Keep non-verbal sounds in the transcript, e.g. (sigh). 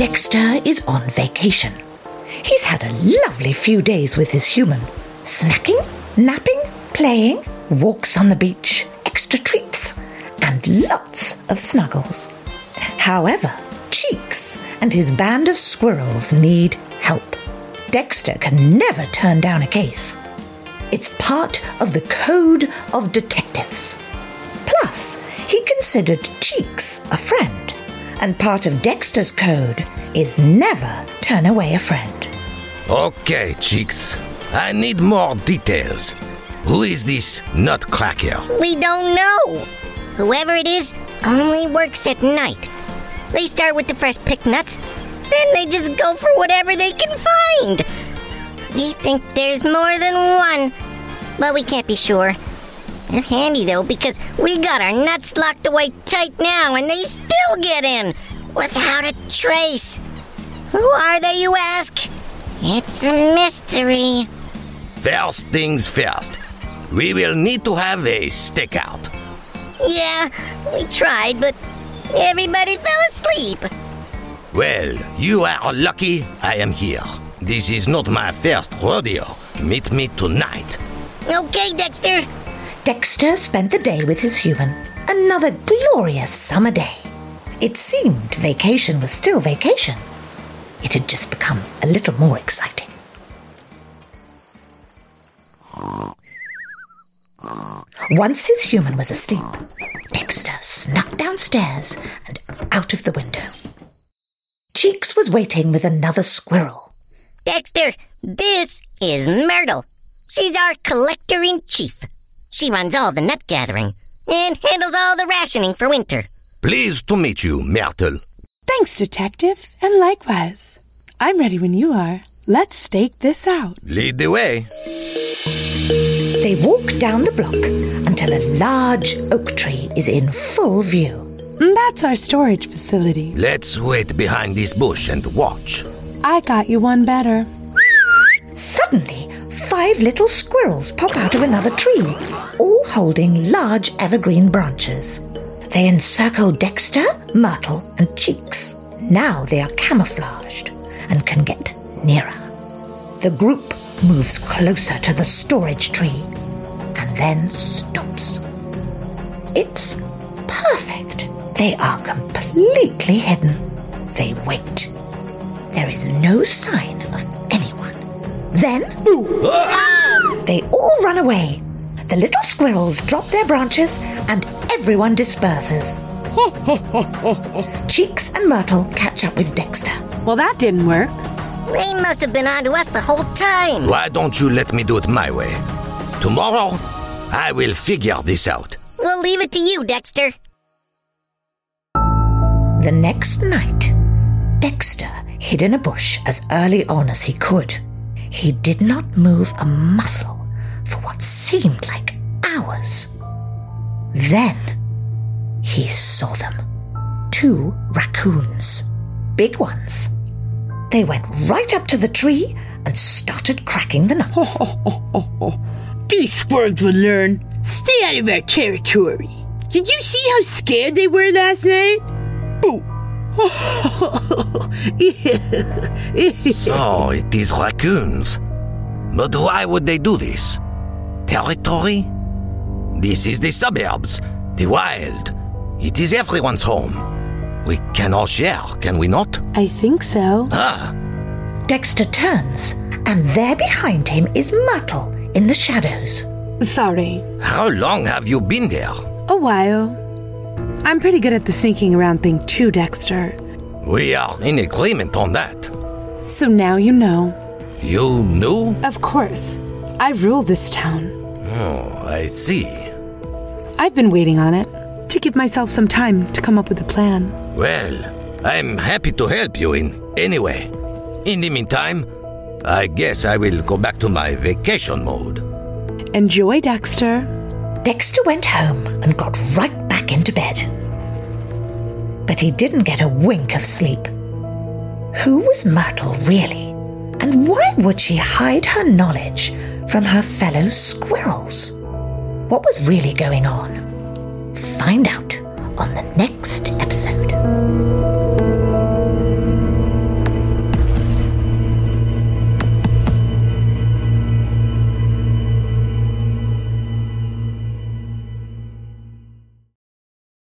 Dexter is on vacation. He's had a lovely few days with his human. Snacking, napping, playing, walks on the beach, extra treats, and lots of snuggles. However, Cheeks and his band of squirrels need help. Dexter can never turn down a case. It's part of the code of detectives. Plus, he considered Cheeks a friend, and part of Dexter's code is never turn away a friend. Okay, Cheeks. I need more details. Who is this nutcracker? We don't know. Whoever it is only works at night. They start with the fresh picked nuts, then they just go for whatever they can find. We think there's more than one, but we can't be sure. They're handy though because we got our nuts locked away tight now and they still get in without a trace. Who are they, you ask? It's a mystery. First things first. We will need to have a stakeout. Yeah, we tried, but everybody fell asleep. Well, you are lucky I am here. This is not my first rodeo. Meet me tonight. Okay, Dexter. Dexter spent the day with his human. Another glorious summer day. It seemed vacation was still vacation. It had just become a little more exciting. Once his human was asleep, Dexter snuck downstairs and out of the window. Cheeks was waiting with another squirrel. Dexter, this is Myrtle. She's our collector in chief. She runs all the nut gathering and handles all the rationing for winter. Pleased to meet you, Myrtle. Thanks, Detective, and likewise. I'm ready when you are. Let's stake this out. Lead the way. They walk down the block until a large oak tree is in full view. Mm, That's our storage facility. Let's wait behind this bush and watch. I got you one better. Suddenly, five little squirrels pop out of another tree, all holding large evergreen branches. They encircle Dexter, Myrtle, and Cheeks. Now they are camouflaged and can get nearer. The group moves closer to the storage tree and then stops. It's perfect. They are completely hidden. They wait. There is no sign of anyone. Then, (laughs) they all run away. The little squirrels drop their branches and everyone disperses. (laughs) Cheeks and Myrtle catch up with Dexter. Well, that didn't work. They must have been on to us the whole time. Why don't you let me do it my way? Tomorrow, I will figure this out. We'll leave it to you, Dexter. The next night, Dexter hid in a bush as early on as he could. He did not move a muscle for what seemed like hours. Then he saw them. Two raccoons. Big ones. They went right up to the tree and started cracking the nuts. (laughs) These squirrels will learn. Stay out of our territory. Did you see how scared they were last night? Boo! (laughs) So, it is raccoons. But why would they do this? Territory? This is the suburbs, the wild. It is everyone's home. We can all share, can we not? I think so. Ah, Dexter turns and there behind him is Myrtle in the shadows. Sorry. How long have you been there? A while. I'm pretty good at the sneaking around thing too, Dexter. We are in agreement on that. So now you know. You knew? Of course. I rule this town. Oh, I see. I've been waiting on it to give myself some time to come up with a plan. Well, I'm happy to help you in any way. In the meantime, I guess I will go back to my vacation mode. Enjoy, Dexter. Dexter went home and got right back into bed. But he didn't get a wink of sleep. Who was Myrtle really? And why would she hide her knowledge from her fellow squirrels? What was really going on? Find out on the next episode.